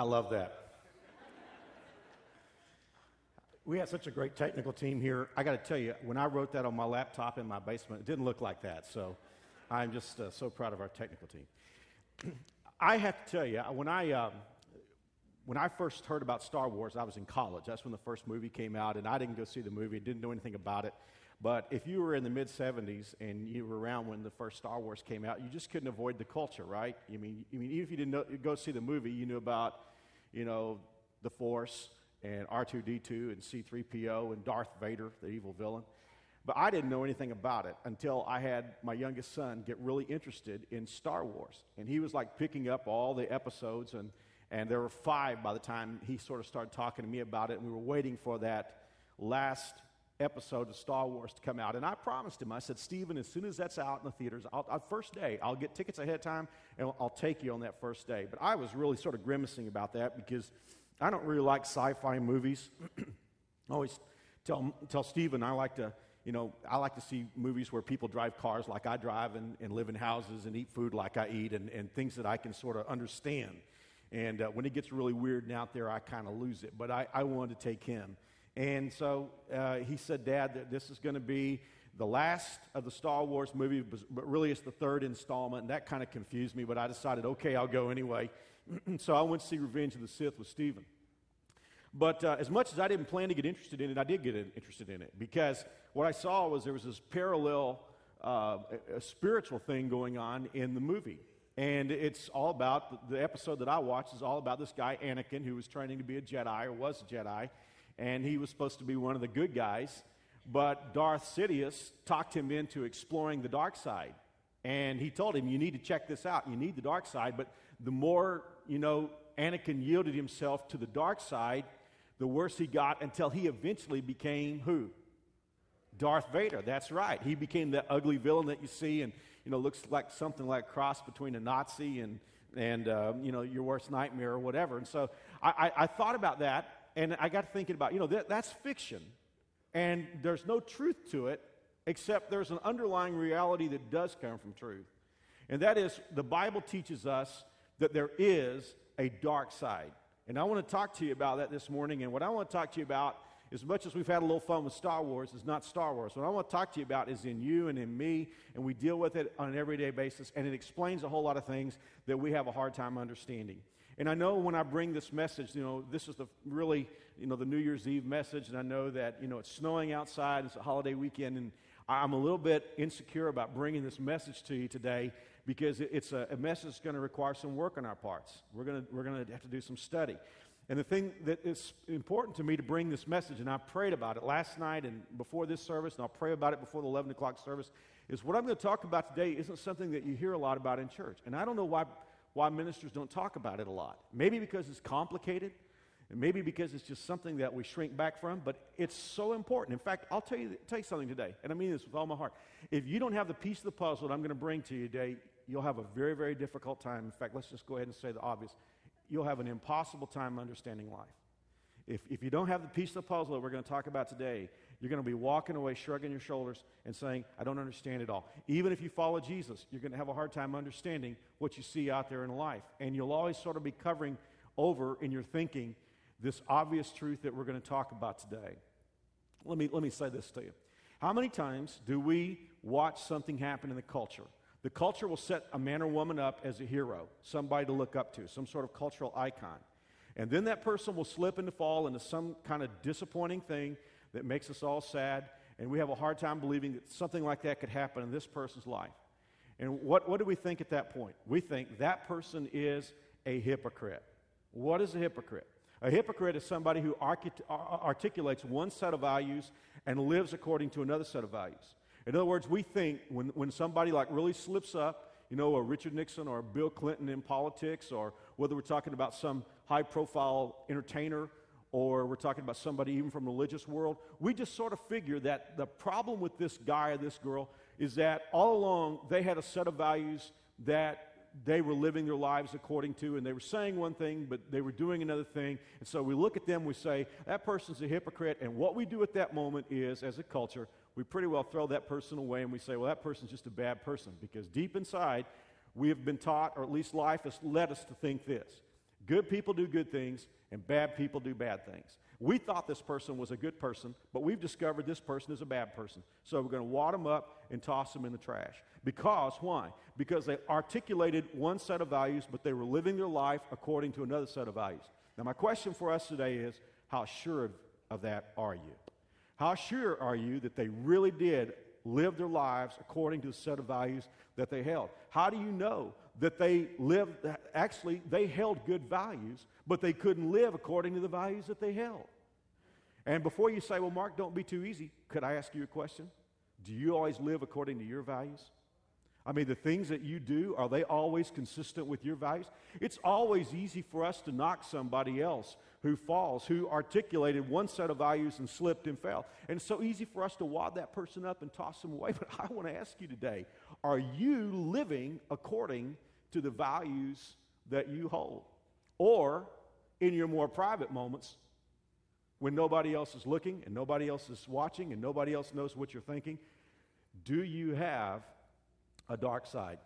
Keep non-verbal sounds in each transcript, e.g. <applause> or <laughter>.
I love that. We have such a great technical team here. I got to tell you, when I wrote that on my laptop in my basement, it didn't look like that. So I'm just uh, so proud of our technical team. <clears throat> I have to tell you, when I, um, when I first heard about Star Wars, I was in college. That's when the first movie came out, and I didn't go see the movie, didn't know anything about it. But if you were in the mid 70s and you were around when the first Star Wars came out, you just couldn't avoid the culture, right? I mean, I mean even if you didn't know, go see the movie, you knew about, you know, the Force and R2D2 and C3PO and Darth Vader, the evil villain. But I didn't know anything about it until I had my youngest son get really interested in Star Wars. And he was like picking up all the episodes, and, and there were five by the time he sort of started talking to me about it. And we were waiting for that last episode of Star Wars to come out. And I promised him, I said, Stephen, as soon as that's out in the theaters, I'll, I'll, first day, I'll get tickets ahead of time and I'll, take you on that first day. But I was really sort of grimacing about that because I don't really like sci fi movies. <clears throat> I always tell, tell Stephen I like to. You know, I like to see movies where people drive cars like I drive and, and live in houses and eat food like I eat and, and things that I can sort of understand. And uh, when it gets really weird and out there, I kind of lose it. But I, I wanted to take him. And so uh, he said, Dad, this is going to be the last of the Star Wars movie, but really it's the third installment. And that kind of confused me, but I decided, okay, I'll go anyway. <clears throat> so I went to see Revenge of the Sith with Steven. But uh, as much as I didn't plan to get interested in it, I did get interested in it because what I saw was there was this parallel uh, a spiritual thing going on in the movie. And it's all about the episode that I watched is all about this guy, Anakin, who was training to be a Jedi or was a Jedi and he was supposed to be one of the good guys. But Darth Sidious talked him into exploring the dark side. And he told him, You need to check this out. You need the dark side. But the more, you know, Anakin yielded himself to the dark side, the worse he got until he eventually became who? Darth Vader. That's right. He became the ugly villain that you see and, you know, looks like something like a cross between a Nazi and, and uh, you know, your worst nightmare or whatever. And so I, I, I thought about that and I got thinking about, you know, that, that's fiction. And there's no truth to it, except there's an underlying reality that does come from truth. And that is, the Bible teaches us that there is a dark side. And I want to talk to you about that this morning. And what I want to talk to you about, as much as we've had a little fun with Star Wars, is not Star Wars. What I want to talk to you about is in you and in me, and we deal with it on an everyday basis, and it explains a whole lot of things that we have a hard time understanding. And I know when I bring this message, you know, this is the really, you know, the New Year's Eve message, and I know that, you know, it's snowing outside, it's a holiday weekend, and I'm a little bit insecure about bringing this message to you today because it's a, a message that's going to require some work on our parts. We're going we're going to have to do some study. And the thing that is important to me to bring this message, and I prayed about it last night and before this service, and I'll pray about it before the 11 o'clock service, is what I'm going to talk about today isn't something that you hear a lot about in church. And I don't know why why ministers don't talk about it a lot. Maybe because it's complicated, and maybe because it's just something that we shrink back from, but it's so important. In fact, I'll tell you, tell you something today, and I mean this with all my heart. If you don't have the piece of the puzzle that I'm going to bring to you today, you'll have a very, very difficult time. In fact, let's just go ahead and say the obvious. You'll have an impossible time understanding life. If, if you don't have the piece of the puzzle that we're going to talk about today, you're going to be walking away, shrugging your shoulders, and saying, I don't understand it all. Even if you follow Jesus, you're going to have a hard time understanding what you see out there in life. And you'll always sort of be covering over in your thinking this obvious truth that we're going to talk about today. Let me, let me say this to you. How many times do we watch something happen in the culture? The culture will set a man or woman up as a hero, somebody to look up to, some sort of cultural icon. And then that person will slip and fall into some kind of disappointing thing that makes us all sad, and we have a hard time believing that something like that could happen in this person's life. And what, what do we think at that point? We think that person is a hypocrite. What is a hypocrite? A hypocrite is somebody who articulates one set of values and lives according to another set of values. In other words, we think when, when somebody like really slips up, you know, a Richard Nixon or Bill Clinton in politics, or whether we're talking about some high profile entertainer or we're talking about somebody even from the religious world, we just sort of figure that the problem with this guy or this girl is that all along they had a set of values that they were living their lives according to, and they were saying one thing, but they were doing another thing. And so we look at them, we say, that person's a hypocrite. And what we do at that moment is, as a culture, we pretty well throw that person away and we say, well, that person's just a bad person. Because deep inside, we have been taught, or at least life has led us to think this Good people do good things, and bad people do bad things. We thought this person was a good person, but we've discovered this person is a bad person. So we're going to wad them up and toss them in the trash. Because, why? Because they articulated one set of values, but they were living their life according to another set of values. Now, my question for us today is how sure of, of that are you? How sure are you that they really did live their lives according to the set of values that they held? How do you know that they lived, actually, they held good values, but they couldn't live according to the values that they held? And before you say, well, Mark, don't be too easy, could I ask you a question? Do you always live according to your values? I mean, the things that you do, are they always consistent with your values? It's always easy for us to knock somebody else who falls, who articulated one set of values and slipped and fell. And it's so easy for us to wad that person up and toss them away. <laughs> But I want to ask you today are you living according to the values that you hold? Or in your more private moments, when nobody else is looking and nobody else is watching and nobody else knows what you're thinking, do you have a dark side?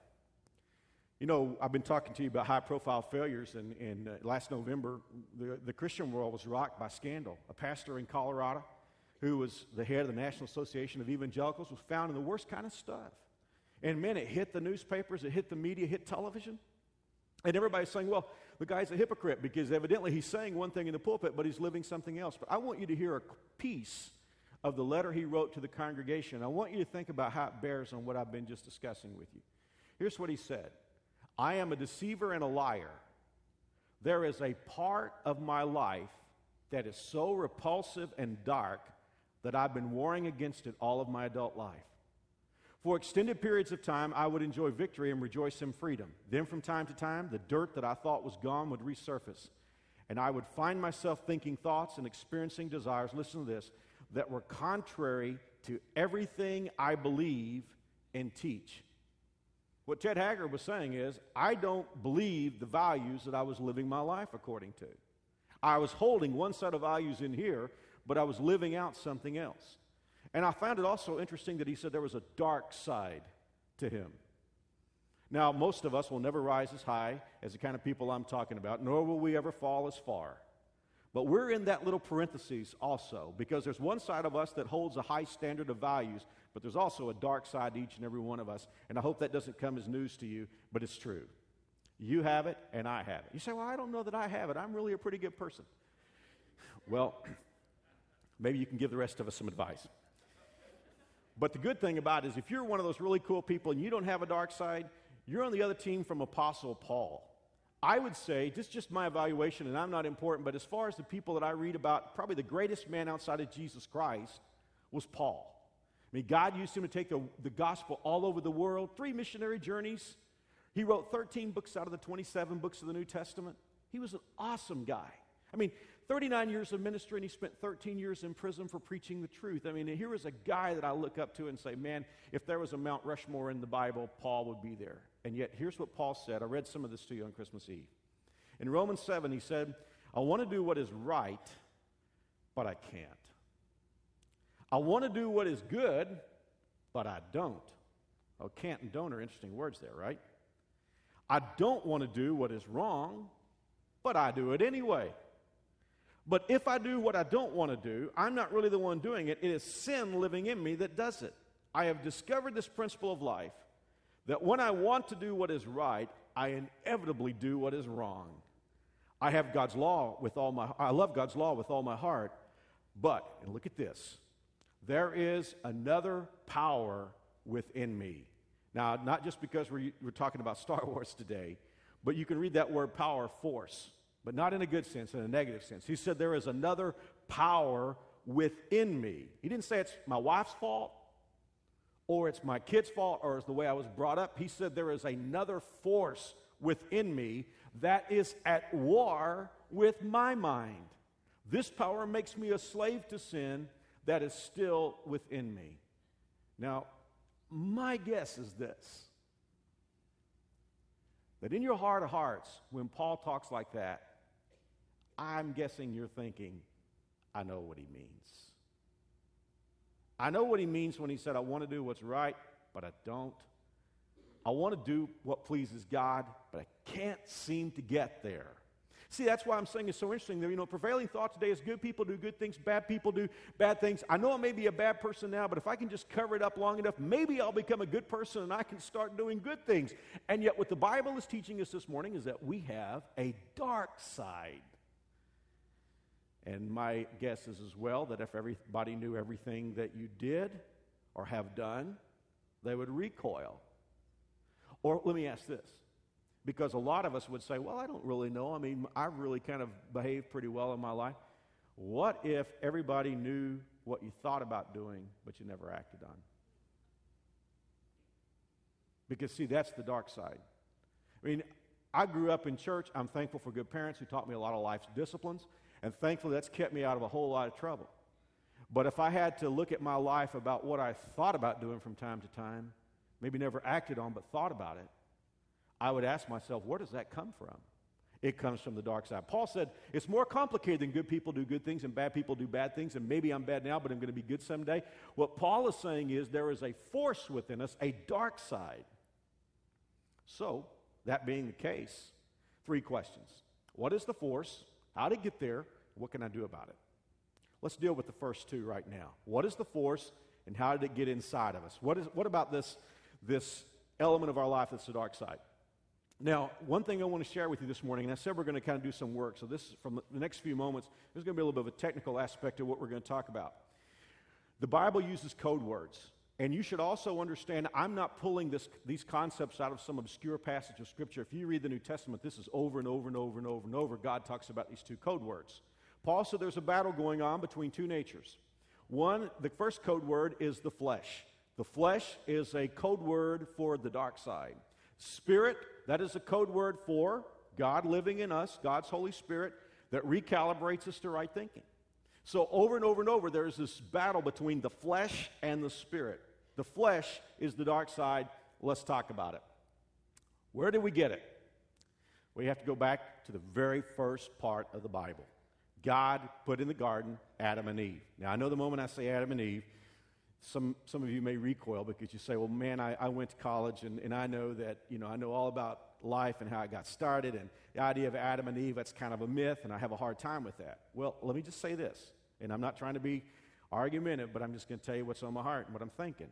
You know, I've been talking to you about high profile failures, and, and uh, last November, the, the Christian world was rocked by scandal. A pastor in Colorado, who was the head of the National Association of Evangelicals, was found in the worst kind of stuff. And man, it hit the newspapers, it hit the media, hit television. And everybody's saying, well, the guy's a hypocrite because evidently he's saying one thing in the pulpit, but he's living something else. But I want you to hear a piece of the letter he wrote to the congregation. I want you to think about how it bears on what I've been just discussing with you. Here's what he said I am a deceiver and a liar. There is a part of my life that is so repulsive and dark that I've been warring against it all of my adult life. For extended periods of time, I would enjoy victory and rejoice in freedom. Then, from time to time, the dirt that I thought was gone would resurface. And I would find myself thinking thoughts and experiencing desires, listen to this, that were contrary to everything I believe and teach. What Ted Haggard was saying is, I don't believe the values that I was living my life according to. I was holding one set of values in here, but I was living out something else. And I found it also interesting that he said there was a dark side to him. Now, most of us will never rise as high as the kind of people I'm talking about, nor will we ever fall as far. But we're in that little parenthesis also, because there's one side of us that holds a high standard of values, but there's also a dark side to each and every one of us. And I hope that doesn't come as news to you, but it's true. You have it, and I have it. You say, Well, I don't know that I have it. I'm really a pretty good person. Well, <clears throat> maybe you can give the rest of us some advice. But the good thing about it is, if you're one of those really cool people and you don't have a dark side, you're on the other team from Apostle Paul. I would say, just just my evaluation, and I'm not important, but as far as the people that I read about, probably the greatest man outside of Jesus Christ was Paul. I mean, God used him to take the, the gospel all over the world, three missionary journeys. He wrote 13 books out of the 27 books of the New Testament. He was an awesome guy. I mean, 39 years of ministry, and he spent 13 years in prison for preaching the truth. I mean, here is a guy that I look up to and say, man, if there was a Mount Rushmore in the Bible, Paul would be there. And yet, here's what Paul said. I read some of this to you on Christmas Eve. In Romans 7, he said, I want to do what is right, but I can't. I want to do what is good, but I don't. Oh, can't and don't are interesting words there, right? I don't want to do what is wrong, but I do it anyway. But if I do what I don't want to do, I'm not really the one doing it. It is sin living in me that does it. I have discovered this principle of life that when I want to do what is right, I inevitably do what is wrong. I have God's law with all my I love God's law with all my heart, but and look at this. There is another power within me. Now, not just because we're, we're talking about Star <laughs> Wars today, but you can read that word power, force but not in a good sense, in a negative sense. He said, There is another power within me. He didn't say it's my wife's fault or it's my kid's fault or it's the way I was brought up. He said, There is another force within me that is at war with my mind. This power makes me a slave to sin that is still within me. Now, my guess is this that in your heart of hearts, when Paul talks like that, I'm guessing you're thinking, I know what he means. I know what he means when he said, I want to do what's right, but I don't. I want to do what pleases God, but I can't seem to get there. See, that's why I'm saying it's so interesting that, you know, prevailing thought today is good people do good things, bad people do bad things. I know I may be a bad person now, but if I can just cover it up long enough, maybe I'll become a good person and I can start doing good things. And yet, what the Bible is teaching us this morning is that we have a dark side. And my guess is as well that if everybody knew everything that you did or have done, they would recoil. Or let me ask this because a lot of us would say, Well, I don't really know. I mean, I've really kind of behaved pretty well in my life. What if everybody knew what you thought about doing, but you never acted on? Because, see, that's the dark side. I mean, I grew up in church. I'm thankful for good parents who taught me a lot of life's disciplines, and thankfully that's kept me out of a whole lot of trouble. But if I had to look at my life about what I thought about doing from time to time, maybe never acted on, but thought about it, I would ask myself, where does that come from? It comes from the dark side. Paul said, it's more complicated than good people do good things and bad people do bad things, and maybe I'm bad now, but I'm going to be good someday. What Paul is saying is there is a force within us, a dark side. So, that being the case, three questions What is the force? How did it get there? What can I do about it? Let's deal with the first two right now. What is the force, and how did it get inside of us? What, is, what about this, this element of our life that's the dark side? Now, one thing I want to share with you this morning, and I said we're going to kind of do some work, so this from the next few moments, there's going to be a little bit of a technical aspect of what we're going to talk about. The Bible uses code words, and you should also understand I'm not pulling this, these concepts out of some obscure passage of Scripture. If you read the New Testament, this is over and over and over and over and over. God talks about these two code words. Paul said there's a battle going on between two natures. One, the first code word is the flesh. The flesh is a code word for the dark side. Spirit, that is a code word for God living in us, God's Holy Spirit, that recalibrates us to right thinking. So, over and over and over, there's this battle between the flesh and the spirit. The flesh is the dark side. Let's talk about it. Where did we get it? We have to go back to the very first part of the Bible. God put in the garden Adam and Eve. Now, I know the moment I say Adam and Eve, some, some of you may recoil because you say, well, man, I, I went to college and, and I know that, you know, I know all about life and how it got started. And the idea of Adam and Eve, that's kind of a myth, and I have a hard time with that. Well, let me just say this, and I'm not trying to be argumentative, but I'm just going to tell you what's on my heart and what I'm thinking.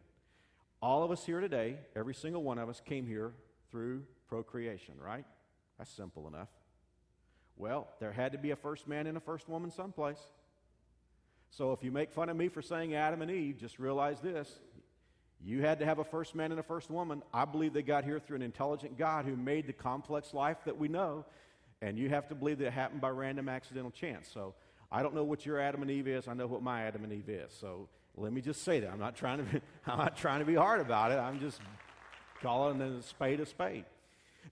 All of us here today, every single one of us came here through procreation, right? That's simple enough. Well, there had to be a first man and a first woman someplace. So if you make fun of me for saying Adam and Eve, just realize this. You had to have a first man and a first woman. I believe they got here through an intelligent God who made the complex life that we know. And you have to believe that it happened by random accidental chance. So I don't know what your Adam and Eve is. I know what my Adam and Eve is. So let me just say that. I'm not trying to be, <laughs> I'm not trying to be hard about it. I'm just calling a spade a spade.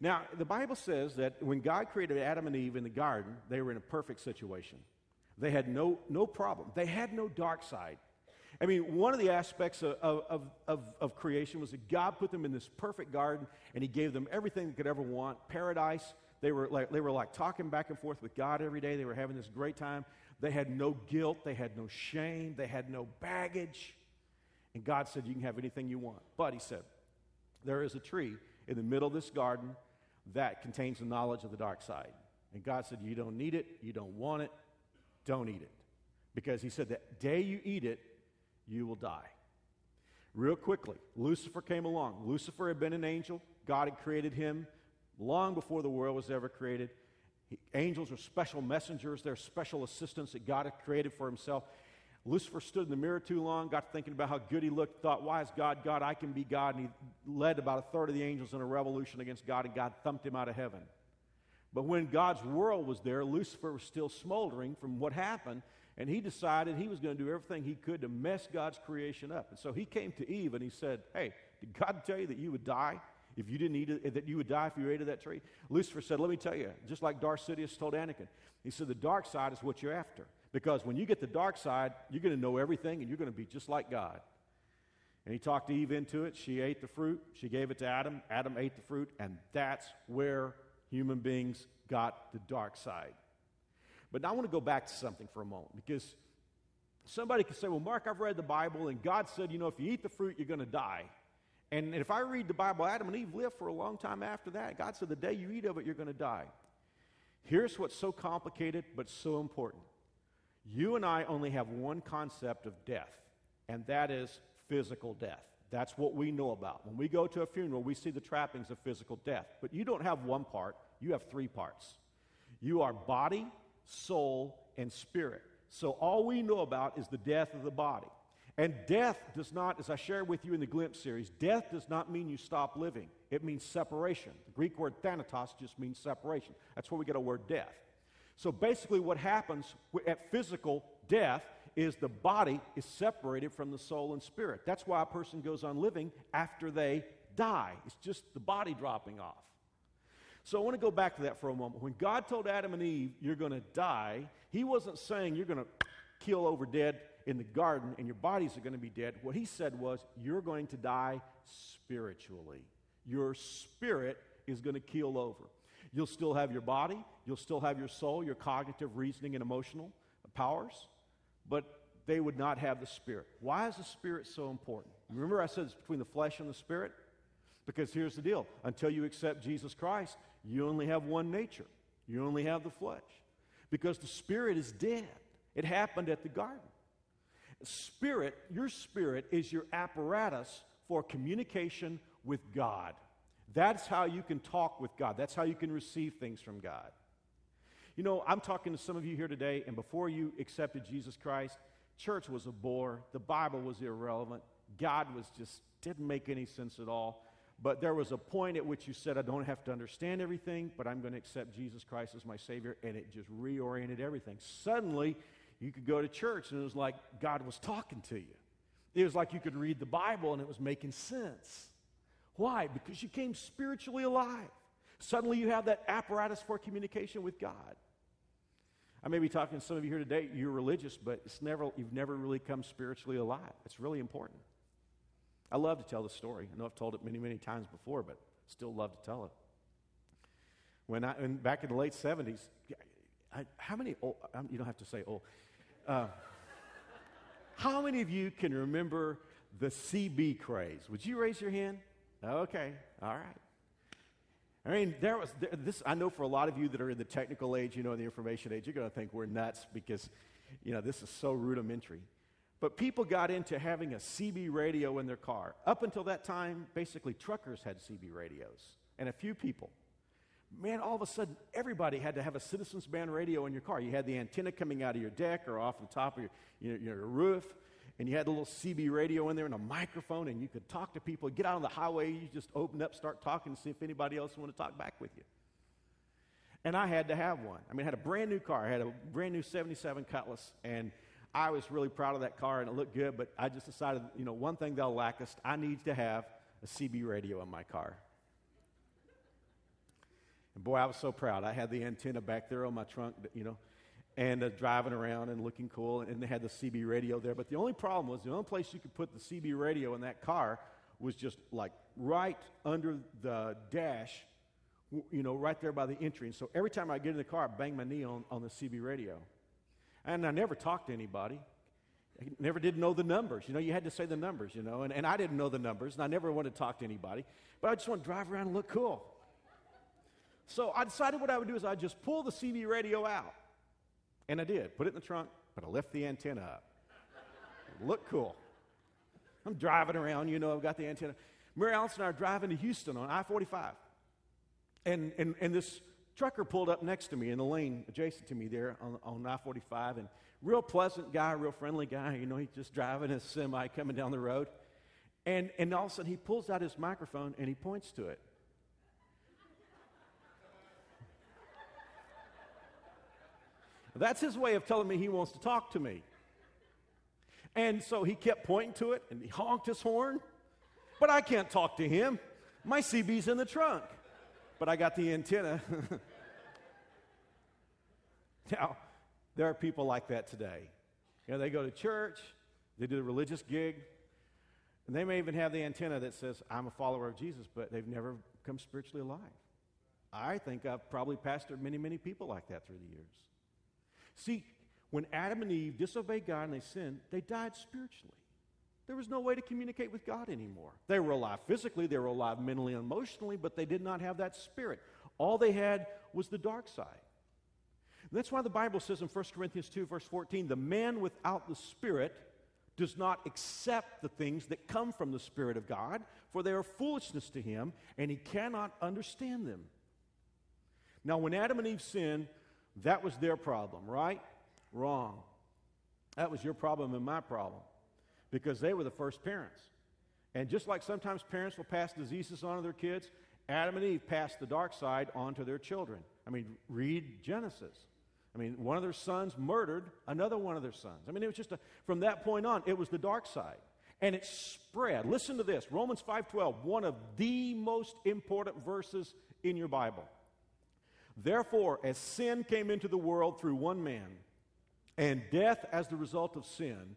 Now, the Bible says that when God created Adam and Eve in the garden, they were in a perfect situation. They had no, no problem. They had no dark side. I mean, one of the aspects of, of, of, of, creation was that God put them in this perfect garden and He gave them everything they could ever want paradise. They were, like, they were like talking back and forth with God every day. They were having this great time. They had no guilt. They had no shame. They had no baggage. And God said, You can have anything you want. But He said, There is a tree in the middle of this garden that contains the knowledge of the dark side. And God said, You don't need it. You don't want it don't eat it. Because he said, that day you eat it, you will die. Real quickly, Lucifer came along. Lucifer had been an angel, God had created him long before the world was ever created. He, angels are special messengers, they're special assistants that God had created for himself. Lucifer stood in the mirror too long, got thinking about how good he looked, thought, Why is God God? I can be God. And he led about a third of the angels in a revolution against God, and God thumped him out of heaven. But when God's world was there, Lucifer was still smoldering from what happened, and he decided he was going to do everything he could to mess God's creation up. And so he came to Eve and he said, Hey, did God tell you that you would die if you didn't eat it, that you would die if you ate of that tree? Lucifer said, Let me tell you, just like Darth Sidious told Anakin, he said, The dark side is what you're after. Because when you get the dark side, you're going to know everything and you're going to be just like God. And he talked Eve into it. She ate the fruit. She gave it to Adam. Adam ate the fruit. And that's where human beings got the dark side. But I want to go back to something for a moment because somebody could say, Well, Mark, I've read the Bible and God said, you know, if you eat the fruit, you're going to die. And if I read the Bible, Adam and Eve lived for a long time after that. God said, The day you eat of it, you're going to die. Here's what's so complicated but so important. You and I only have one concept of death, and that is physical death. That's what we know about. When we go to a funeral, we see the trappings of physical death. But you don't have one part, you have three parts. You are body, soul, and spirit. So all we know about is the death of the body. And death does not, as I shared with you in the Glimpse series, death does not mean you stop living. It means separation. The Greek word thanatos just means separation. That's where we get our word death. So basically, what happens at physical death is the body is separated from the soul and spirit. That's why a person goes on living after they die. It's just the body dropping off. So I want to go back to that for a moment. When God told Adam and Eve, you're going to die, he wasn't saying you're going to kill over dead in the garden and your bodies are going to be dead. What he said was, you're going to die spiritually. Your spirit is going to keel over. You'll still have your body, you'll still have your soul, your cognitive, reasoning, and emotional powers, but they would not have the spirit. Why is the spirit so important? Remember, I said it's between the flesh and the spirit? Because here's the deal until you accept Jesus Christ, you only have one nature, you only have the flesh. Because the spirit is dead. It happened at the garden. Spirit, your spirit is your apparatus for communication with God. That's how you can talk with God. That's how you can receive things from God. You know, I'm talking to some of you here today, and before you accepted Jesus Christ, church was a bore, the Bible was irrelevant, God was just didn't make any sense at all. But there was a point at which you said, I don't have to understand everything, but I'm going to accept Jesus Christ as my Savior, and it just reoriented everything. Suddenly, you could go to church, and it was like God was talking to you. It was like you could read the Bible, and it was making sense. Why? Because you came spiritually alive. Suddenly, you have that apparatus for communication with God. I may be talking to some of you here today, you're religious, but it's never, you've never really come spiritually alive. It's really important. I love to tell the story. I know I've told it many, many times before, but still love to tell it. When I, and back in the late 70s, I, how many, old, um, you don't have to say old, uh, how many of you can remember the CB craze? Would you raise your hand? Okay, all right. I mean, there was there, this. I know for a lot of you that are in the technical age, you know, in the information age, you're going to think we're nuts because, you know, this is so rudimentary. But people got into having a CB radio in their car. Up until that time, basically truckers had CB radios, and a few people. Man, all of a sudden, everybody had to have a Citizens Band radio in your car. You had the antenna coming out of your deck or off the top of your, your, your roof, and you had a little CB radio in there and a microphone, and you could talk to people. Get out on the highway, you just open up, start talking, see if anybody else want to talk back with you. And I had to have one. I mean, I had a brand new car. I had a brand new 77 Cutlass, and I was really proud of that car and it looked good, but I just decided, you know, one thing they'll lack us, I need to have a CB radio in my car. And boy, I was so proud. I had the antenna back there on my trunk, you know, and uh, driving around and looking cool, and they had the CB radio there. But the only problem was the only place you could put the CB radio in that car was just like right under the dash, you know, right there by the entry. And so every time I get in the car, I bang my knee on, on the CB radio. And I never talked to anybody. I never did know the numbers. You know, you had to say the numbers, you know, and, and I didn't know the numbers, and I never wanted to talk to anybody. But I just want to drive around and look cool. So I decided what I would do is I'd just pull the CB radio out. And I did. Put it in the trunk, but I left the antenna up. Look cool. I'm driving around, you know, I've got the antenna. Mary Alice and I are driving to Houston on I 45. And, and, and this trucker pulled up next to me in the lane adjacent to me there on, on I 45. And real pleasant guy, real friendly guy. You know, he's just driving his semi coming down the road. And, and all of a sudden, he pulls out his microphone and he points to it. That's his way of telling me he wants to talk to me. And so he kept pointing to it and he honked his horn. But I can't talk to him. My CB's in the trunk. But I got the antenna. <laughs> <laughs> now, there are people like that today. You know, they go to church, they do a religious gig, and they may even have the antenna that says, I'm a follower of Jesus, but they've never come spiritually alive. I think I've probably pastored many, many people like that through the years. See, when Adam and Eve disobeyed God and they sinned, they died spiritually. There was no way to communicate with God anymore. They were alive physically, they were alive mentally and emotionally, but they did not have that spirit. All they had was the dark side. That's why the Bible says in 1 Corinthians 2, verse 14, the man without the Spirit does not accept the things that come from the Spirit of God, for they are foolishness to him, and he cannot understand them. Now, when Adam and Eve sinned, that was their problem, right? Wrong. That was your problem and my problem because they were the first parents. And just like sometimes parents will pass diseases on to their kids, Adam and Eve passed the dark side on to their children. I mean, read Genesis. I mean, one of their sons murdered another one of their sons. I mean, it was just a, from that point on, it was the dark side. And it spread. Listen to this Romans 5:12, one of the most important verses in your Bible. Therefore, as sin came into the world through one man, and death as the result of sin,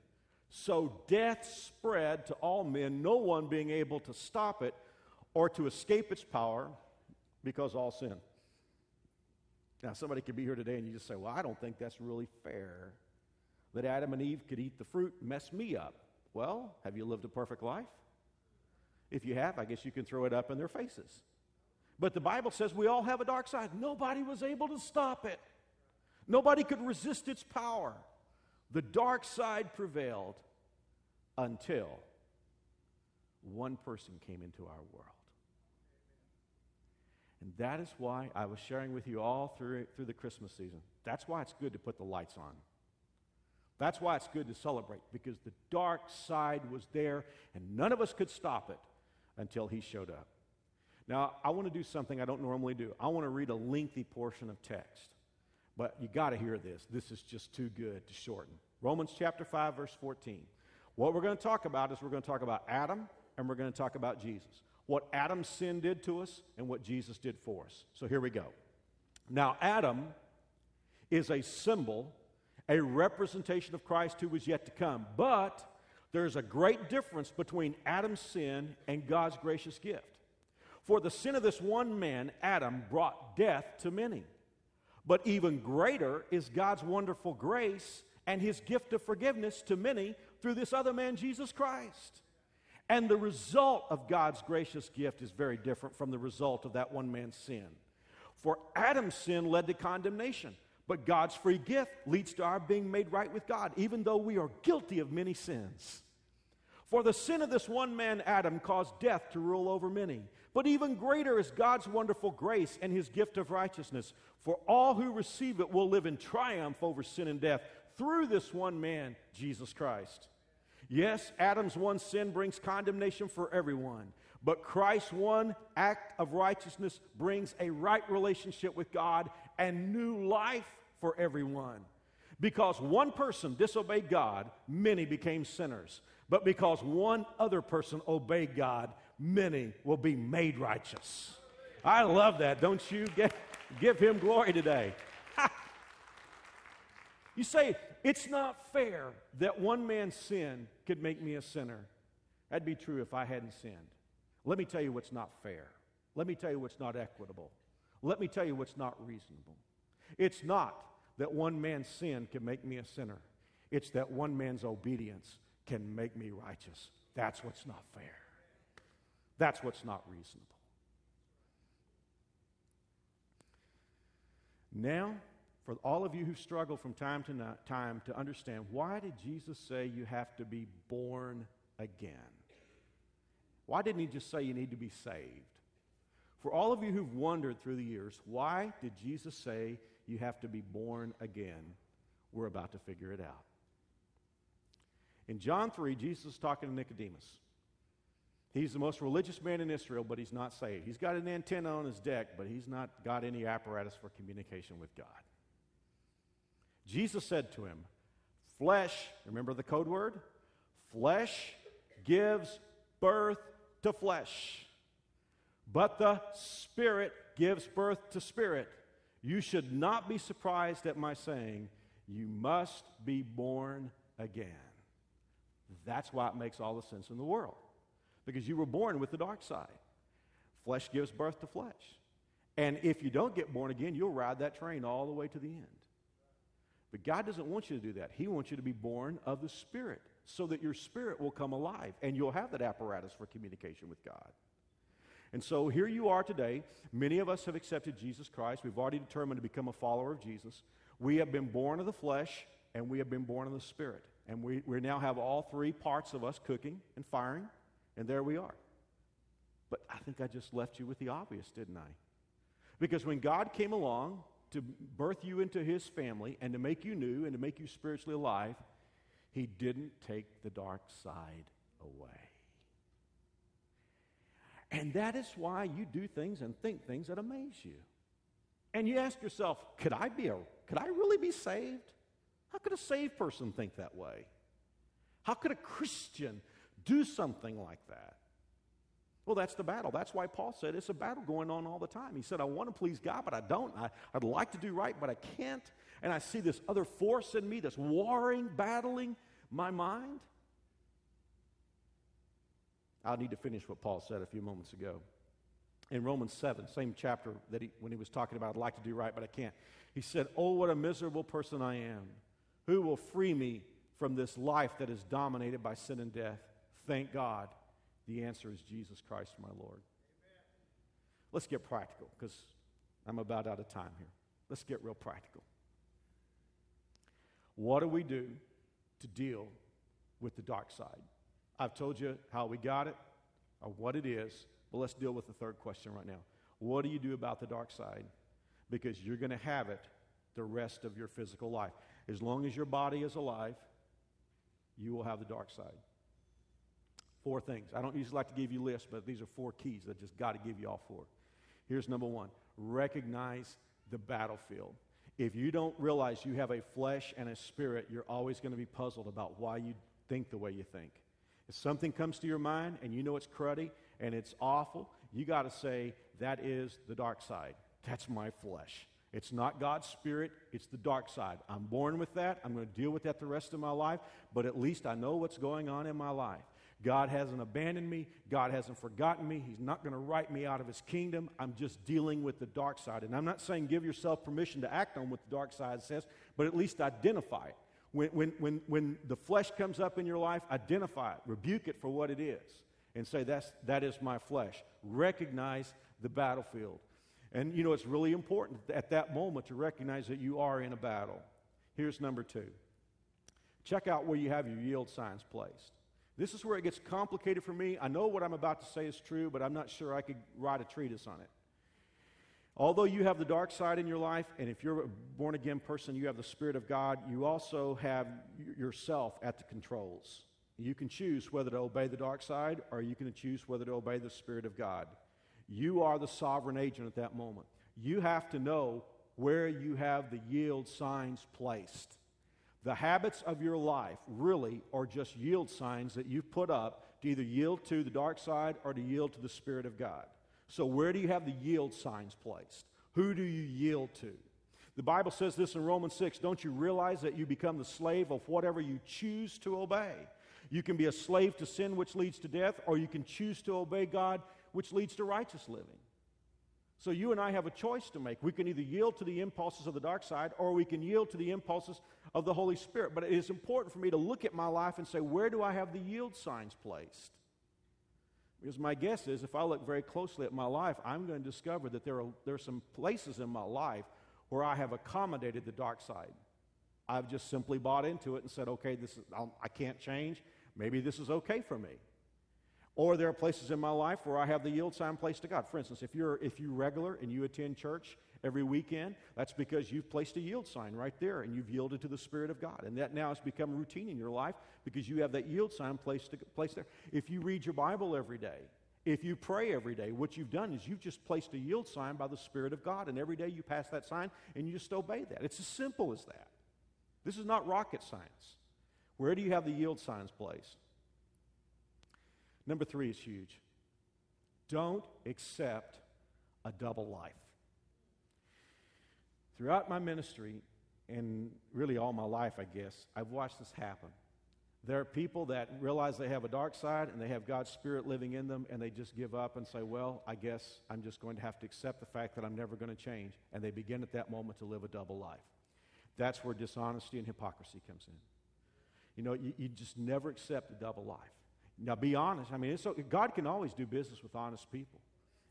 so death spread to all men, no one being able to stop it or to escape its power because all sin. Now, somebody could be here today and you just say, Well, I don't think that's really fair that Adam and Eve could eat the fruit mess me up. Well, have you lived a perfect life? If you have, I guess you can throw it up in their faces. But the Bible says we all have a dark side. Nobody was able to stop it, nobody could resist its power. The dark side prevailed until one person came into our world. And that is why I was sharing with you all through, through the Christmas season. That's why it's good to put the lights on. That's why it's good to celebrate, because the dark side was there and none of us could stop it until he showed up. Now, I want to do something I don't normally do. I want to read a lengthy portion of text. But you got to hear this. This is just too good to shorten. Romans chapter 5, verse 14. What we're going to talk about is we're going to talk about Adam and we're going to talk about Jesus. What Adam's sin did to us and what Jesus did for us. So here we go. Now, Adam is a symbol, a representation of Christ who was yet to come. But there's a great difference between Adam's sin and God's gracious gift. For the sin of this one man, Adam, brought death to many. But even greater is God's wonderful grace and his gift of forgiveness to many through this other man, Jesus Christ. And the result of God's gracious gift is very different from the result of that one man's sin. For Adam's sin led to condemnation, but God's free gift leads to our being made right with God, even though we are guilty of many sins. For the sin of this one man, Adam, caused death to rule over many. But even greater is God's wonderful grace and his gift of righteousness. For all who receive it will live in triumph over sin and death through this one man, Jesus Christ. Yes, Adam's one sin brings condemnation for everyone, but Christ's one act of righteousness brings a right relationship with God and new life for everyone. Because one person disobeyed God, many became sinners. But because one other person obeyed God, many will be made righteous. I love that. Don't you give him glory today? <laughs> you say, it's not fair that one man's sin could make me a sinner. That'd be true if I hadn't sinned. Let me tell you what's not fair. Let me tell you what's not equitable. Let me tell you what's not reasonable. It's not that one man's sin can make me a sinner. It's that one man's obedience can make me righteous. That's what's not fair. That's what's not reasonable. Now, for all of you who struggle from time to time to understand why did Jesus say you have to be born again? Why didn't he just say you need to be saved? For all of you who've wondered through the years, why did Jesus say you have to be born again? We're about to figure it out. In John 3, Jesus is talking to Nicodemus. He's the most religious man in Israel, but he's not saved. He's got an antenna on his deck, but he's not got any apparatus for communication with God. Jesus said to him, Flesh, remember the code word? Flesh gives birth to flesh, but the Spirit gives birth to spirit. You should not be surprised at my saying, You must be born again. That's why it makes all the sense in the world because you were born with the dark side. Flesh gives birth to flesh. And if you don't get born again, you'll ride that train all the way to the end. But God doesn't want you to do that. He wants you to be born of the Spirit so that your spirit will come alive and you'll have that apparatus for communication with God. And so here you are today. Many of us have accepted Jesus Christ. We've already determined to become a follower of Jesus. We have been born of the flesh and we have been born of the spirit. And we, we now have all three parts of us cooking and firing, and there we are. But I think I just left you with the obvious, didn't I? Because when God came along to birth you into his family and to make you new and to make you spiritually alive, he didn't take the dark side away. And that is why you do things and think things that amaze you. And you ask yourself, could I be a could I really be saved? How could a saved person think that way? How could a Christian do something like that? Well, that's the battle. That's why Paul said it's a battle going on all the time. He said, I want to please God, but I don't. I, would like to do right, but I can't. And I see this other force in me that's warring, battling my mind. I need to finish what Paul said a few moments ago. In Romans 7, same chapter that he, when he was talking about, I'd like to do right, but I can't. He said, Oh, what a miserable person I am. Who will free me from this life that is dominated by sin and death? Thank God. The answer is Jesus Christ, my Lord. Amen. Let's get practical because I'm about out of time here. Let's get real practical. What do we do to deal with the dark side? I've told you how we got it or what it is, but let's deal with the third question right now. What do you do about the dark side? Because you're going to have it the rest of your physical life. As long as your body is alive, you will have the dark side. Four things. I don't usually like to give you lists, but these are four keys I just got to give you all four. Here's number one recognize the battlefield. If you don't realize you have a flesh and a spirit, you're always going to be puzzled about why you think the way you think. If something comes to your mind and you know it's cruddy and it's awful, you got to say, That is the dark side. That's my flesh. It's not God's spirit, it's the dark side. I'm born with that. I'm going to deal with that the rest of my life, but at least I know what's going on in my life. God hasn't abandoned me. God hasn't forgotten me. He's not going to write me out of his kingdom. I'm just dealing with the dark side. And I'm not saying give yourself permission to act on what the dark side says, but at least identify it. When, when, when, when the flesh comes up in your life, identify it, rebuke it for what it is, and say, That's, That is my flesh. Recognize the battlefield. And you know, it's really important at that moment to recognize that you are in a battle. Here's number two check out where you have your yield signs placed. This is where it gets complicated for me. I know what I'm about to say is true, but I'm not sure I could write a treatise on it. Although you have the dark side in your life, and if you're a born again person, you have the Spirit of God, you also have yourself at the controls. You can choose whether to obey the dark side or you can choose whether to obey the Spirit of God. You are the sovereign agent at that moment. You have to know where you have the yield signs placed. The habits of your life really are just yield signs that you've put up to either yield to the dark side or to yield to the Spirit of God. So, where do you have the yield signs placed? Who do you yield to? The Bible says this in Romans 6 Don't you realize that you become the slave of whatever you choose to obey? You can be a slave to sin, which leads to death, or you can choose to obey God, which leads to righteous living. So you and I have a choice to make. We can either yield to the impulses of the dark side or we can yield to the impulses of the Holy Spirit. But it is important for me to look at my life and say, where do I have the yield signs placed? Because my guess is if I look very closely at my life, I'm going to discover that there are, there are some places in my life where I have accommodated the dark side. I've just simply bought into it and said, okay, this is, I'll, I can not change. Maybe this is okay for me. Or there are places in my life where I have the yield sign placed to God. For instance, if you're if you regular and you attend church every weekend, that's because you've placed a yield sign right there and you've yielded to the Spirit of God. And that now has become routine in your life because you have that yield sign placed, to, placed there. If you read your Bible every day, if you pray every day, what you've done is you've just placed a yield sign by the Spirit of God, and every day you pass that sign and you just obey that. It's as simple as that. This is not rocket science. Where do you have the yield signs placed? Number three is huge. Don't accept a double life. Throughout my ministry, and really all my life, I guess, I've watched this happen. There are people that realize they have a dark side and they have God's Spirit living in them, and they just give up and say, Well, I guess I'm just going to have to accept the fact that I'm never going to change. And they begin at that moment to live a double life. That's where dishonesty and hypocrisy comes in. You know, you, you just never accept a double life. Now, be honest. I mean, so, God can always do business with honest people.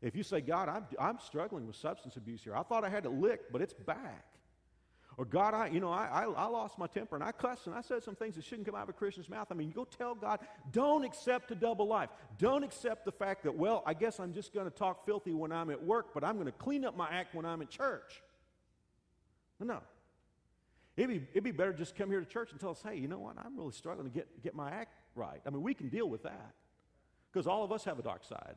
If you say, God, I'm, I'm struggling with substance abuse here, I thought I had it licked, but it's back. Or God, I, you know, I, I, I, lost my temper and I cussed and I said some things that shouldn't come out of a Christian's mouth. I mean, you go tell God, don't accept a double life. Don't accept the fact that, well, I guess I'm just going to talk filthy when I'm at work, but I'm going to clean up my act when I'm in church. No. It'd be, it'd be better just come here to church and tell us, hey, you know what? I'm really struggling to get, get my act right. I mean, we can deal with that because all of us have a dark side.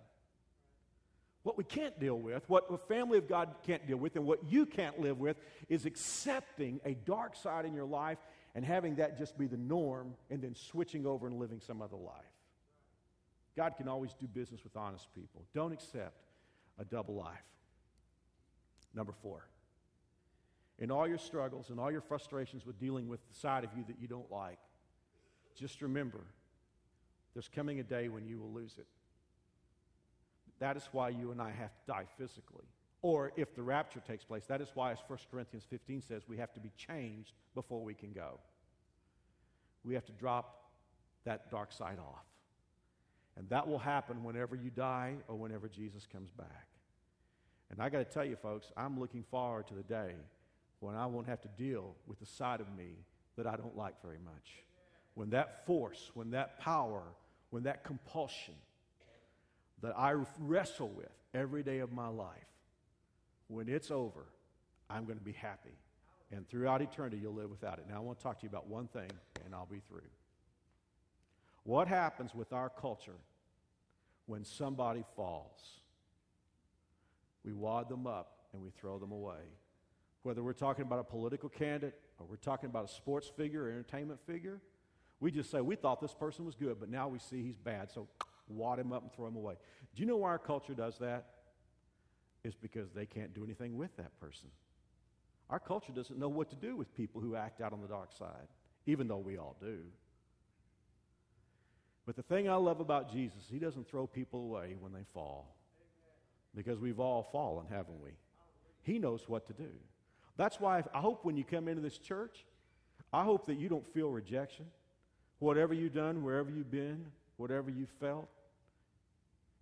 What we can't deal with, what the family of God can't deal with, and what you can't live with is accepting a dark side in your life and having that just be the norm and then switching over and living some other life. God can always do business with honest people. Don't accept a double life. Number four, in all your struggles and all your frustrations with dealing with the side of you that you don't like, just remember there's coming a day when you will lose it. That is why you and I have to die physically. Or if the rapture takes place, that is why, as 1 Corinthians 15 says, we have to be changed before we can go. We have to drop that dark side off. And that will happen whenever you die or whenever Jesus comes back. And I got to tell you, folks, I'm looking forward to the day when I won't have to deal with the side of me that I don't like very much. When that force, when that power, when that compulsion that I wrestle with every day of my life, when it's over, I'm going to be happy. And throughout eternity, you'll live without it. Now, I want to talk to you about one thing, and I'll be through. What happens with our culture when somebody falls? We wad them up and we throw them away. Whether we're talking about a political candidate or we're talking about a sports figure or entertainment figure, we just say, we thought this person was good, but now we see he's bad. So wad him up and throw him away. Do you know why our culture does that? It's because they can't do anything with that person. Our culture doesn't know what to do with people who act out on the dark side, even though we all do. But the thing I love about Jesus, he doesn't throw people away when they fall. Because we've all fallen, haven't we? He knows what to do. That's why I hope when you come into this church, I hope that you don't feel rejection. Whatever you've done, wherever you've been, whatever you've felt,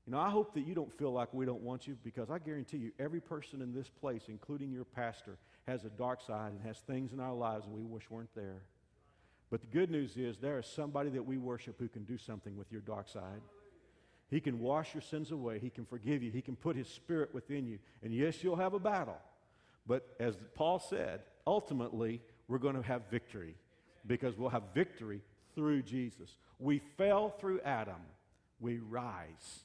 you know, I hope that you don't feel like we don't want you because I guarantee you, every person in this place, including your pastor, has a dark side and has things in our lives that we wish weren't there. But the good news is there is somebody that we worship who can do something with your dark side. He can wash your sins away. He can forgive you. He can put his spirit within you. And yes, you'll have a battle. But as Paul said, ultimately, we're going to have victory because we'll have victory through Jesus. We fell through Adam. We rise